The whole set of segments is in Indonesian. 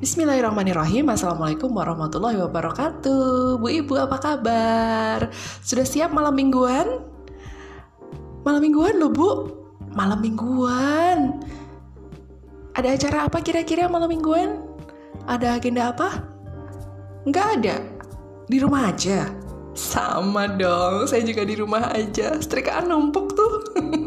Bismillahirrahmanirrahim Assalamualaikum warahmatullahi wabarakatuh Bu Ibu apa kabar? Sudah siap malam mingguan? Malam mingguan loh Bu Malam mingguan Ada acara apa kira-kira malam mingguan? Ada agenda apa? Nggak ada Di rumah aja? Sama dong, saya juga di rumah aja Setrikaan numpuk tuh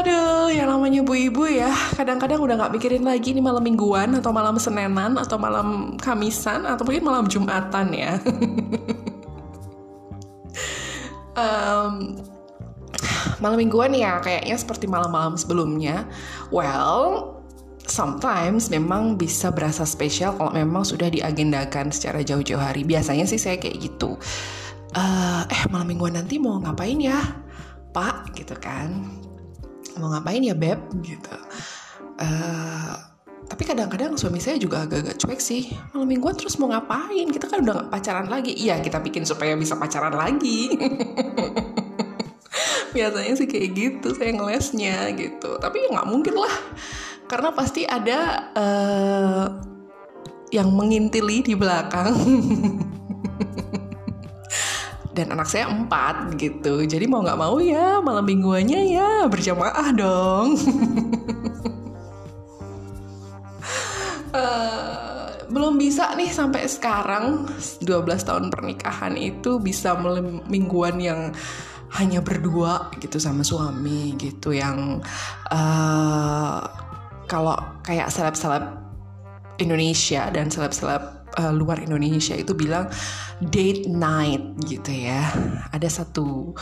Aduh, yang namanya bu ibu ya, kadang-kadang udah nggak mikirin lagi nih malam mingguan atau malam senenan atau malam kamisan atau mungkin malam jumatan ya. um, malam mingguan ya kayaknya seperti malam-malam sebelumnya. Well, sometimes memang bisa berasa spesial kalau memang sudah diagendakan secara jauh-jauh hari. Biasanya sih saya kayak gitu. Uh, eh malam mingguan nanti mau ngapain ya, Pak? Gitu kan mau ngapain ya beb? Gitu. Uh, tapi kadang-kadang suami saya juga agak-agak cuek sih. Malam mingguan terus mau ngapain? Kita kan udah gak pacaran lagi. Iya kita bikin supaya bisa pacaran lagi. Biasanya sih kayak gitu saya ngelesnya gitu. Tapi ya nggak mungkin lah. Karena pasti ada uh, yang mengintili di belakang dan anak saya empat gitu. Jadi mau nggak mau ya malam mingguannya ya berjamaah dong. Uh, belum bisa nih sampai sekarang. 12 tahun pernikahan itu bisa malam mingguan yang hanya berdua gitu sama suami gitu yang uh, kalau kayak seleb-seleb Indonesia dan seleb-seleb uh, luar Indonesia itu bilang date night gitu ya. Ada satu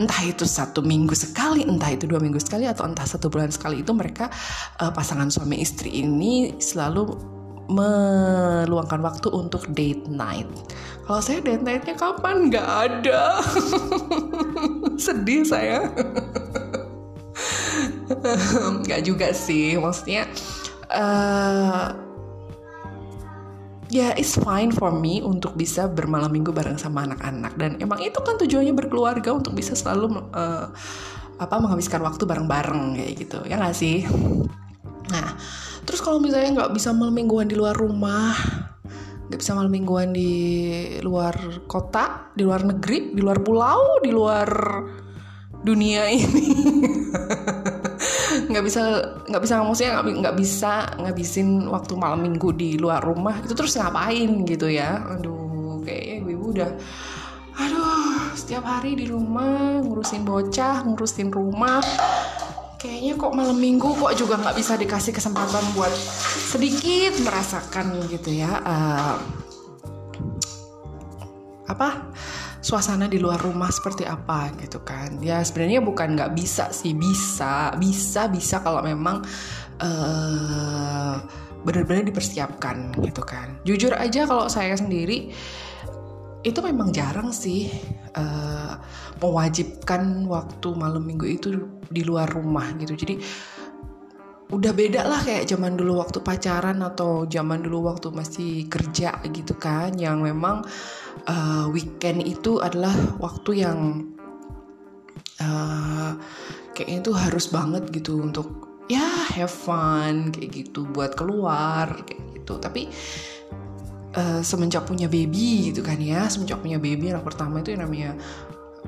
entah itu satu minggu sekali, entah itu dua minggu sekali atau entah satu bulan sekali itu mereka uh, pasangan suami istri ini selalu meluangkan waktu untuk date night. Kalau saya date nightnya kapan? Gak ada. Sedih saya. Gak juga sih, maksudnya. Uh, ya it's fine for me untuk bisa bermalam minggu bareng sama anak-anak. Dan emang itu kan tujuannya berkeluarga untuk bisa selalu uh, apa menghabiskan waktu bareng-bareng kayak gitu. Ya nggak sih? Nah terus kalau misalnya nggak bisa malam mingguan di luar rumah nggak bisa malam mingguan di luar kota di luar negeri di luar pulau di luar dunia ini nggak bisa nggak bisa maksudnya nggak bisa ngabisin waktu malam minggu di luar rumah itu terus ngapain gitu ya? Aduh kayaknya ibu udah aduh setiap hari di rumah ngurusin bocah ngurusin rumah. Kayaknya kok malam minggu kok juga nggak bisa dikasih kesempatan buat sedikit merasakan gitu ya uh, apa suasana di luar rumah seperti apa gitu kan. Ya sebenarnya bukan nggak bisa sih bisa bisa bisa kalau memang uh, benar-benar dipersiapkan gitu kan. Jujur aja kalau saya sendiri itu memang jarang sih uh, mewajibkan waktu malam minggu itu di luar rumah gitu. Jadi udah beda lah kayak zaman dulu waktu pacaran atau zaman dulu waktu masih kerja gitu kan. Yang memang uh, weekend itu adalah waktu yang uh, kayaknya itu harus banget gitu untuk ya have fun kayak gitu buat keluar kayak gitu. Tapi uh, semenjak punya baby gitu kan ya semenjak punya baby anak pertama itu yang namanya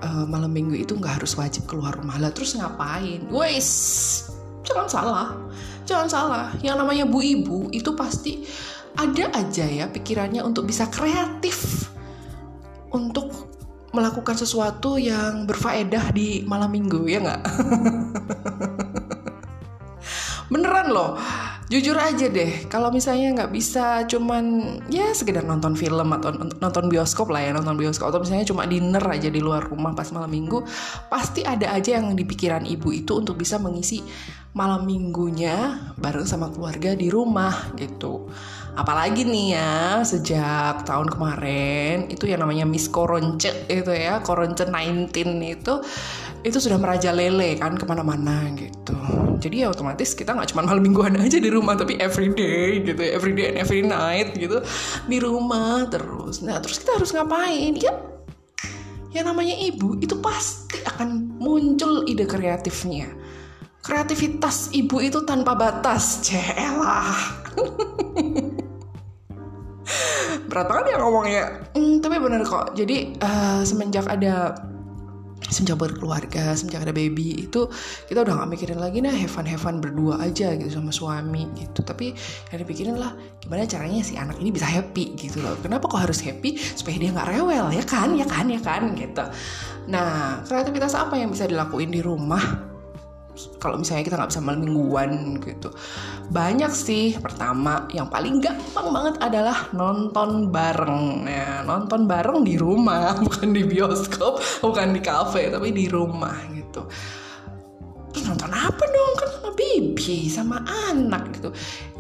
uh, malam minggu itu nggak harus wajib keluar rumah. Lah terus ngapain? Wes jangan salah jangan salah yang namanya bu ibu itu pasti ada aja ya pikirannya untuk bisa kreatif untuk melakukan sesuatu yang berfaedah di malam minggu ya nggak? Beneran loh jujur aja deh kalau misalnya nggak bisa cuman ya sekedar nonton film atau nonton bioskop lah ya nonton bioskop atau misalnya cuma dinner aja di luar rumah pas malam minggu pasti ada aja yang di pikiran ibu itu untuk bisa mengisi malam minggunya bareng sama keluarga di rumah gitu. Apalagi nih ya sejak tahun kemarin itu yang namanya Miss Koronce itu ya Koronce 19 itu itu sudah merajalela kan ke mana-mana gitu. Jadi ya otomatis kita nggak cuma malam mingguan aja di rumah tapi every day gitu every day and every night gitu di rumah terus. Nah terus kita harus ngapain? Ya yang namanya ibu itu pasti akan muncul ide kreatifnya kreativitas ibu itu tanpa batas celah berat banget ya ngomongnya hmm, tapi bener kok jadi uh, semenjak ada semenjak berkeluarga, semenjak ada baby itu kita udah gak mikirin lagi nah have fun have fun berdua aja gitu sama suami gitu. Tapi yang dipikirin lah gimana caranya si anak ini bisa happy gitu loh. Kenapa kok harus happy supaya dia nggak rewel ya kan ya kan ya kan gitu. Nah kreativitas apa yang bisa dilakuin di rumah? Kalau misalnya kita nggak bisa malam mingguan gitu. Banyak sih pertama yang paling gampang banget adalah nonton bareng. Ya nonton bareng di rumah bukan di bioskop bukan di kafe tapi di rumah gitu nonton apa dong? Kan sama baby sama anak gitu.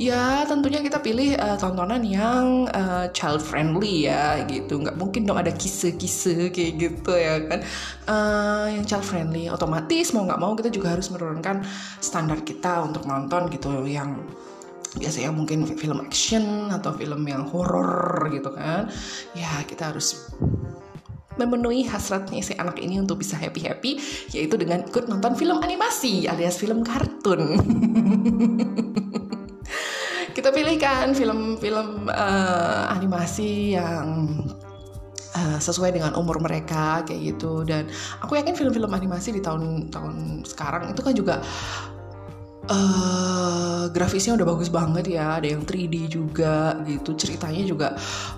Ya tentunya kita pilih uh, tontonan yang uh, child friendly ya gitu. Nggak mungkin dong ada kisah-kisah kayak gitu ya kan. Uh, yang child friendly otomatis mau nggak mau kita juga harus menurunkan standar kita untuk nonton gitu. Yang biasanya mungkin film action atau film yang horror gitu kan. Ya kita harus memenuhi hasratnya si anak ini untuk bisa happy-happy yaitu dengan ikut nonton film animasi alias film kartun. Kita pilihkan film-film uh, animasi yang uh, sesuai dengan umur mereka kayak gitu dan aku yakin film-film animasi di tahun-tahun sekarang itu kan juga uh, grafisnya udah bagus banget ya ada yang 3D juga gitu ceritanya juga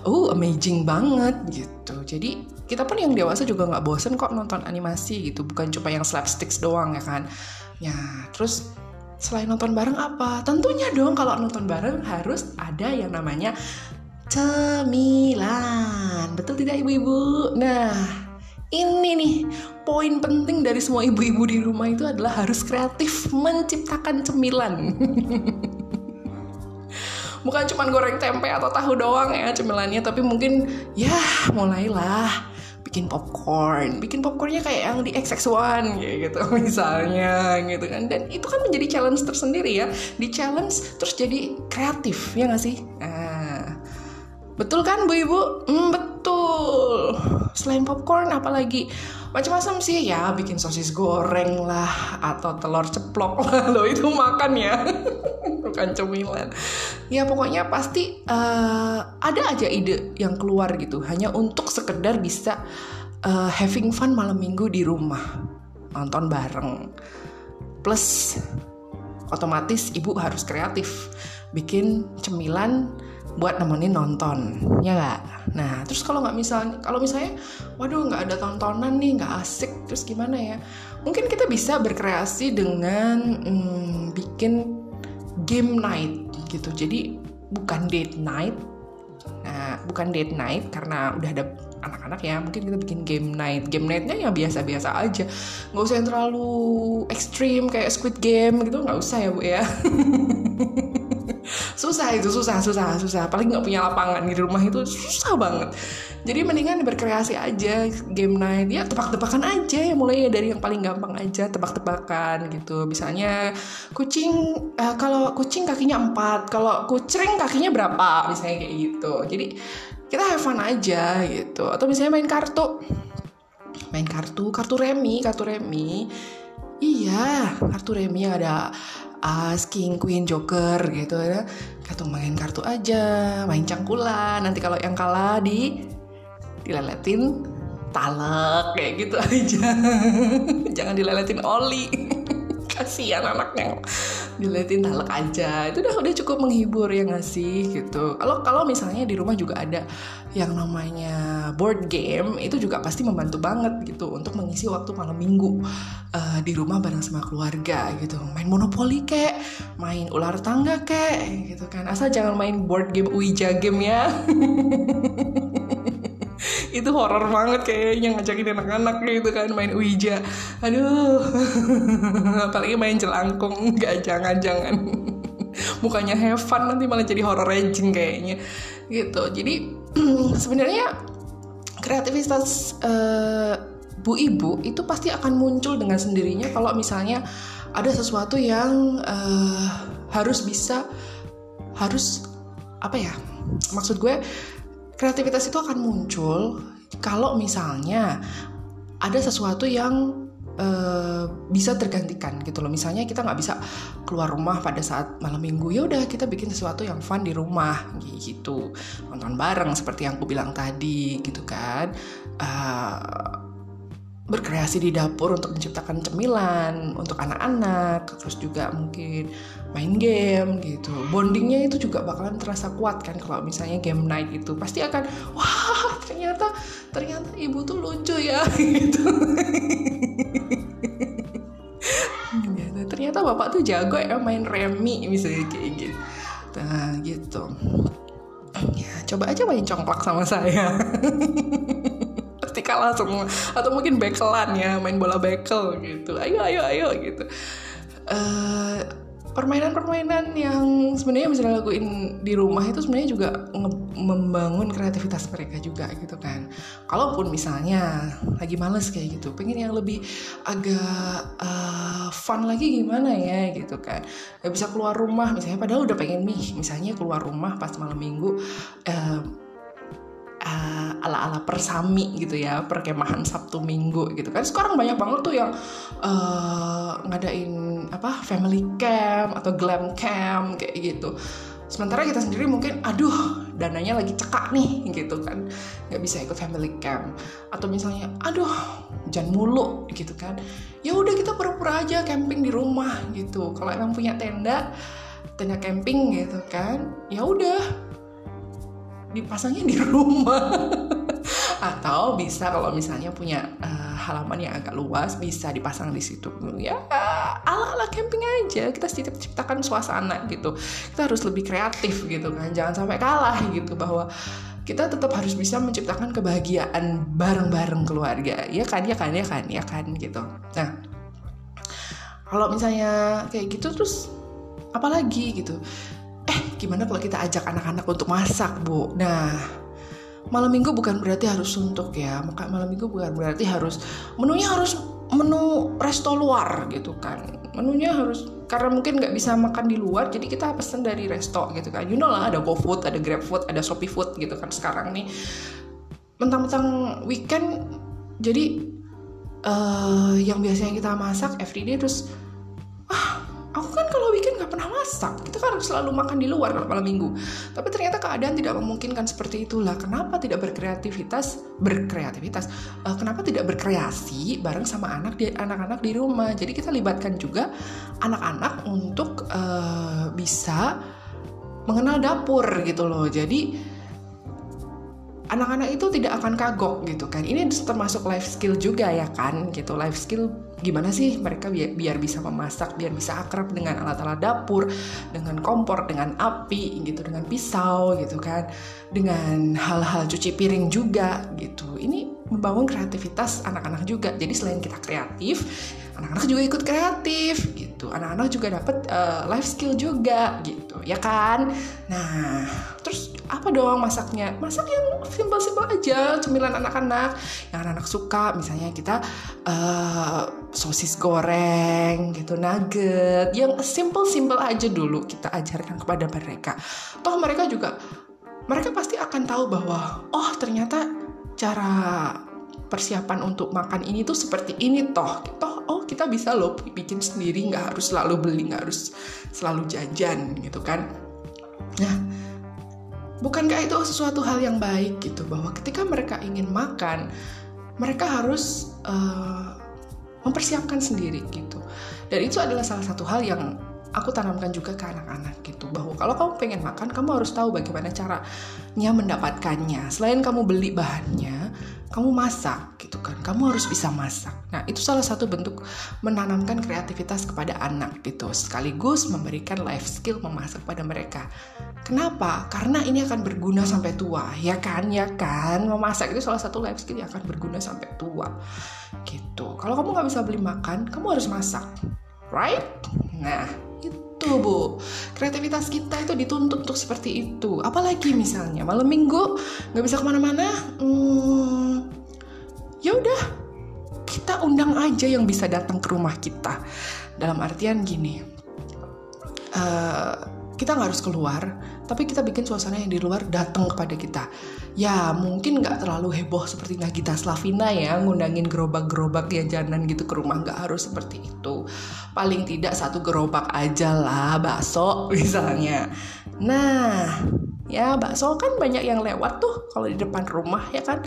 oh amazing banget gitu. Jadi kita pun yang dewasa juga nggak bosen kok nonton animasi gitu bukan cuma yang slapsticks doang ya kan. Ya terus selain nonton bareng apa? Tentunya dong kalau nonton bareng harus ada yang namanya cemilan betul tidak ibu-ibu? Nah ini nih poin penting dari semua ibu-ibu di rumah itu adalah harus kreatif menciptakan cemilan. Bukan cuma goreng tempe atau tahu doang ya cemilannya tapi mungkin ya mulailah bikin popcorn. Bikin popcornnya kayak yang di XX1 gitu misalnya gitu kan. Dan itu kan menjadi challenge tersendiri ya. Di challenge terus jadi kreatif ya gak sih? Nah, betul kan bu ibu? Hmm, betul selain popcorn apalagi? Macam-macam sih ya bikin sosis goreng lah atau telur ceplok lah lo itu makan ya. Bukan cemilan. Ya pokoknya pasti uh, ada aja ide yang keluar gitu. Hanya untuk sekedar bisa uh, having fun malam minggu di rumah. Nonton bareng. Plus otomatis ibu harus kreatif. Bikin cemilan buat nemenin nonton. Ya nggak nah terus kalau nggak misalnya kalau misalnya waduh nggak ada tontonan nih nggak asik terus gimana ya? Mungkin kita bisa berkreasi dengan hmm, bikin game night gitu. Jadi bukan date night. Nah bukan date night karena udah ada anak-anak ya mungkin kita bikin game night. Game nightnya ya biasa-biasa aja. Nggak usah yang terlalu ekstrim kayak Squid Game gitu nggak usah ya bu ya susah itu susah susah susah. Paling nggak punya lapangan di rumah itu susah banget. Jadi mendingan berkreasi aja game night. Ya tebak-tebakan aja ya mulai dari yang paling gampang aja tebak-tebakan gitu. Misalnya kucing uh, kalau kucing kakinya empat kalau kucing kakinya berapa? Misalnya kayak gitu. Jadi kita have fun aja gitu. Atau misalnya main kartu. Main kartu kartu remi kartu remi. Iya kartu remi ada as, king, queen, joker gitu ya. Kartu main kartu aja, main cangkulan. Nanti kalau yang kalah di dileletin talek kayak gitu aja. Jangan dileletin oli. Kasihan anaknya dileletin talek aja. Itu udah udah cukup menghibur ya nggak sih? Gitu. Kalau kalau misalnya di rumah juga ada yang namanya board game itu juga pasti membantu banget gitu untuk mengisi waktu malam minggu uh, di rumah bareng sama keluarga gitu. Main monopoli kek main ular tangga kek gitu kan. Asal jangan main board game Ouija game ya itu horror banget kayaknya ngajakin anak-anak gitu kan main Ouija. Aduh. Apalagi main jelangkung nggak jangan-jangan bukannya have fun nanti malah jadi horror raging kayaknya. Gitu. Jadi sebenarnya kreativitas uh, bu ibu itu pasti akan muncul dengan sendirinya kalau misalnya ada sesuatu yang uh, harus bisa harus apa ya maksud gue kreativitas itu akan muncul kalau misalnya ada sesuatu yang uh, bisa tergantikan gitu loh. Misalnya kita nggak bisa keluar rumah pada saat malam minggu ya udah kita bikin sesuatu yang fun di rumah gitu. Nonton bareng seperti yang aku bilang tadi gitu kan. Uh, berkreasi di dapur untuk menciptakan cemilan untuk anak-anak terus juga mungkin main game gitu. Bondingnya itu juga bakalan terasa kuat kan kalau misalnya game night itu. Pasti akan wah ternyata ternyata ibu tuh lucu ya gitu. Ternyata bapak tuh jago ya main remi misalnya kayak gitu. Nah gitu. Ya coba aja main congklak sama saya kalah semua atau mungkin bekelan ya main bola bekel gitu ayo ayo ayo gitu uh, permainan-permainan yang sebenarnya bisa dilakuin di rumah itu sebenarnya juga membangun kreativitas mereka juga gitu kan. Kalaupun misalnya lagi males kayak gitu, pengen yang lebih agak uh, fun lagi gimana ya gitu kan. Gak bisa keluar rumah misalnya padahal udah pengen nih misalnya keluar rumah pas malam minggu uh, uh, ala-ala persami gitu ya perkemahan Sabtu Minggu gitu kan. Sekarang banyak banget tuh yang uh, ngadain apa family camp atau glam camp kayak gitu. Sementara kita sendiri mungkin aduh dananya lagi cekak nih gitu kan. Nggak bisa ikut family camp. Atau misalnya aduh jangan mulu gitu kan. Ya udah kita pura-pura aja camping di rumah gitu. Kalau emang punya tenda tenda camping gitu kan ya udah dipasangnya di rumah. Atau bisa kalau misalnya punya uh, halaman yang agak luas bisa dipasang di situ. Ya ala ala camping aja. Kita ciptakan suasana gitu. Kita harus lebih kreatif gitu kan. Jangan sampai kalah gitu bahwa kita tetap harus bisa menciptakan kebahagiaan bareng-bareng keluarga. Ya kan ya kan ya kan ya kan gitu. Nah kalau misalnya kayak gitu terus apalagi gitu eh gimana kalau kita ajak anak-anak untuk masak bu? Nah malam minggu bukan berarti harus suntuk ya. Maka malam minggu bukan berarti harus menunya harus menu resto luar gitu kan. Menunya harus karena mungkin nggak bisa makan di luar jadi kita pesen dari resto gitu kan. You know lah ada GoFood ada GrabFood ada Shopee Food gitu kan sekarang nih. Mentang-mentang weekend jadi uh, yang biasanya kita masak everyday terus ah aku kan kalau weekend nggak pernah masak. Kita kan selalu makan di luar kalau malam minggu. Tapi ternyata keadaan tidak memungkinkan seperti itulah. Kenapa tidak berkreativitas? Berkreativitas? Uh, kenapa tidak berkreasi bareng sama anak di anak-anak di rumah? Jadi kita libatkan juga anak-anak untuk uh, bisa mengenal dapur gitu loh. Jadi anak-anak itu tidak akan kagok gitu kan. Ini termasuk life skill juga ya kan gitu. Life skill gimana sih mereka biar, biar bisa memasak biar bisa akrab dengan alat-alat dapur dengan kompor dengan api gitu dengan pisau gitu kan. Dengan hal-hal cuci piring juga gitu. Ini membangun kreativitas anak-anak juga. Jadi selain kita kreatif anak-anak juga ikut kreatif gitu. Anak-anak juga dapat uh, life skill juga gitu ya kan? Nah terus apa dong masaknya? Masak yang simpel-simpel aja cemilan anak-anak. Yang anak-anak suka misalnya kita uh, sosis goreng gitu nugget. Yang simple-simple aja dulu kita ajarkan kepada mereka. Toh mereka juga mereka pasti akan tahu bahwa oh ternyata cara persiapan untuk makan ini tuh seperti ini toh. Toh oh kita bisa loh bikin sendiri nggak harus selalu beli nggak harus selalu jajan gitu kan. Nah bukankah itu sesuatu hal yang baik gitu? Bahwa ketika mereka ingin makan mereka harus uh, mempersiapkan sendiri gitu. Dan itu adalah salah satu hal yang aku tanamkan juga ke anak-anak gitu. Bahwa kalau kamu pengen makan kamu harus tahu bagaimana caranya mendapatkannya. Selain kamu beli bahannya kamu masak gitu kan. Kamu harus bisa masak. Nah itu salah satu bentuk menanamkan kreativitas kepada anak gitu. Sekaligus memberikan life skill memasak pada mereka. Kenapa? Karena ini akan berguna sampai tua ya kan? Ya kan? Memasak itu salah satu life skill yang akan berguna sampai tua gitu. Kalau kamu nggak bisa beli makan kamu harus masak right? Nah itu bu. Kreativitas kita itu dituntut untuk seperti itu. Apalagi misalnya malam minggu nggak bisa ke mana-mana hmm, ya udah kita undang aja yang bisa datang ke rumah kita. Dalam artian gini uh, kita nggak harus keluar tapi kita bikin suasana yang di luar datang kepada kita. Ya mungkin nggak terlalu heboh seperti Nagita Slavina ya ngundangin gerobak-gerobak jajanan gitu ke rumah. Nggak harus seperti itu. Paling tidak satu gerobak aja lah bakso misalnya. Nah ya bakso kan banyak yang lewat tuh kalau di depan rumah ya kan?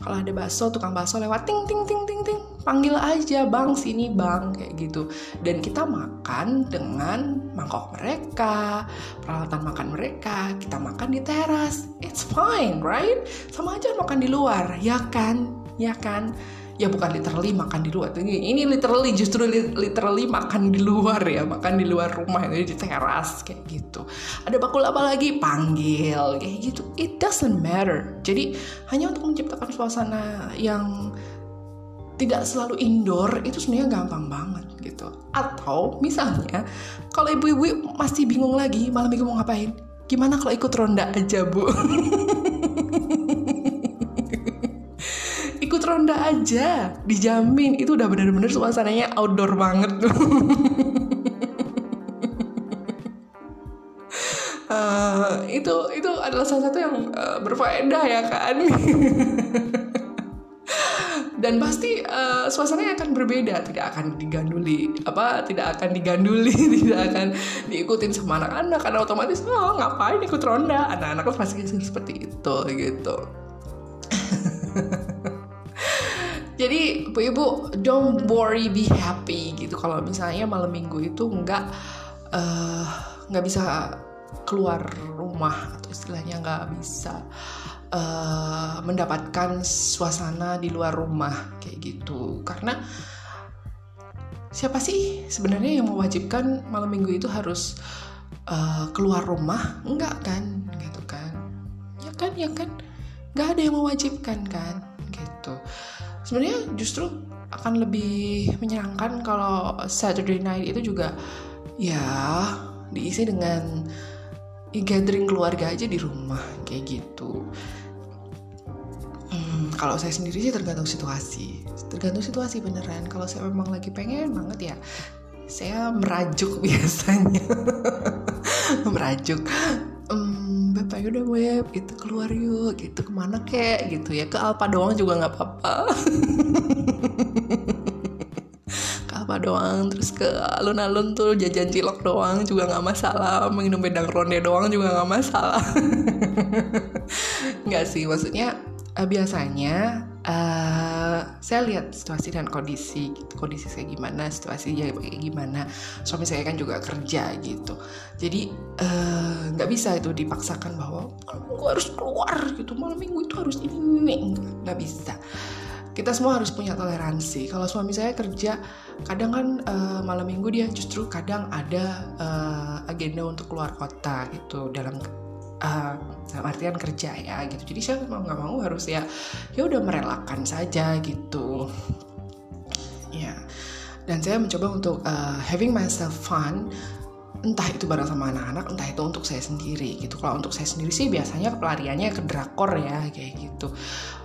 Kalau ada bakso tukang bakso lewat ting ting ting ting ting. Panggil aja bang sini bang kayak gitu. Dan kita makan dengan mangkok mereka peralatan makan mereka. Kita makan di teras. It's fine right? Sama aja makan di luar. Ya kan? Ya kan ya bukan literally makan di luar. Ini, ini literally justru literally makan di luar ya makan di luar rumah jadi di teras kayak gitu. Ada bakul apa lagi? Panggil kayak gitu. It doesn't matter. Jadi hanya untuk menciptakan suasana yang tidak selalu indoor itu sebenarnya gampang banget gitu. Atau misalnya kalau ibu-ibu masih bingung lagi malam minggu mau ngapain? Gimana kalau ikut ronda aja bu ronda aja dijamin. Itu udah bener-bener suasananya outdoor banget. Uh, itu itu adalah salah satu yang uh, berfaedah ya kan? Dan pasti uh, suasananya akan berbeda. Tidak akan diganduli apa tidak akan diganduli tidak akan diikutin sama anak-anak. Karena otomatis oh ngapain ikut ronda? Anak-anak pasti seperti itu gitu jadi ibu-ibu don't worry be happy gitu. Kalau misalnya malam minggu itu nggak uh, nggak bisa keluar rumah atau istilahnya nggak bisa uh, mendapatkan suasana di luar rumah kayak gitu. Karena siapa sih sebenarnya yang mewajibkan malam minggu itu harus uh, keluar rumah? Enggak kan? Gitu kan? Ya kan ya kan? Nggak ada yang mewajibkan kan? Gitu sebenarnya justru akan lebih menyenangkan kalau Saturday night itu juga ya diisi dengan gathering keluarga aja di rumah kayak gitu. Hmm, kalau saya sendiri sih tergantung situasi, tergantung situasi beneran. Kalau saya memang lagi pengen banget ya, saya merajuk biasanya, merajuk. Um, Bapak udah web gitu keluar yuk gitu ke mana kek? Gitu ya. Ke Alpa doang juga nggak apa-apa. Ke Alpa doang terus ke alun-alun tuh jajan cilok doang juga nggak masalah. Minum bedang ronde doang juga nggak masalah. Nggak sih maksudnya uh, biasanya uh, saya lihat situasi dan kondisi gitu. kondisi saya gimana situasi ya kayak gimana suami saya kan juga kerja gitu jadi eh, nggak uh, bisa itu dipaksakan bahwa malam minggu harus keluar gitu malam minggu itu harus ini nggak bisa kita semua harus punya toleransi. Kalau suami saya kerja, kadang kan uh, malam minggu dia justru kadang ada uh, agenda untuk keluar kota gitu dalam uh, artian kerja ya gitu. Jadi saya mau nggak mau harus ya ya udah merelakan saja gitu. Ya. Dan saya mencoba untuk uh, having myself fun entah itu bareng sama anak-anak entah itu untuk saya sendiri gitu. Kalau untuk saya sendiri sih biasanya pelariannya ke drakor ya kayak gitu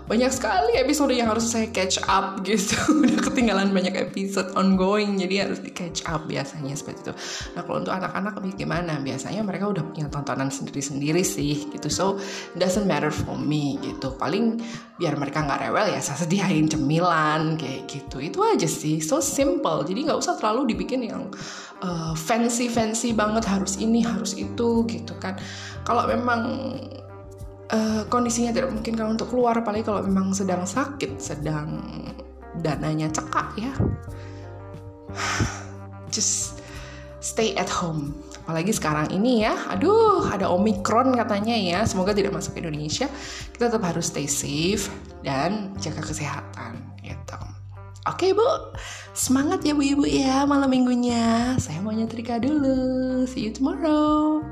banyak sekali episode yang harus saya catch up gitu. Udah ketinggalan banyak episode ongoing jadi harus di catch up biasanya seperti itu. Nah kalau untuk anak-anak gimana? Biasanya mereka udah punya tontonan sendiri-sendiri sih gitu. So doesn't matter for me gitu. Paling biar mereka nggak rewel ya saya sediain cemilan kayak gitu. Itu aja sih. So simple. Jadi nggak usah terlalu dibikin yang uh, fancy fancy banget harus ini harus itu gitu kan. Kalau memang uh, kondisinya tidak mungkin kalau untuk keluar apalagi kalau memang sedang sakit sedang dananya cekak ya. Just stay at home. Apalagi sekarang ini ya. Aduh ada omikron katanya ya. Semoga tidak masuk ke Indonesia. Kita tetap harus stay safe dan jaga kesehatan gitu. Oke bu. Semangat ya bu ibu ya malam minggunya. Saya mau nyetrika dulu. See you tomorrow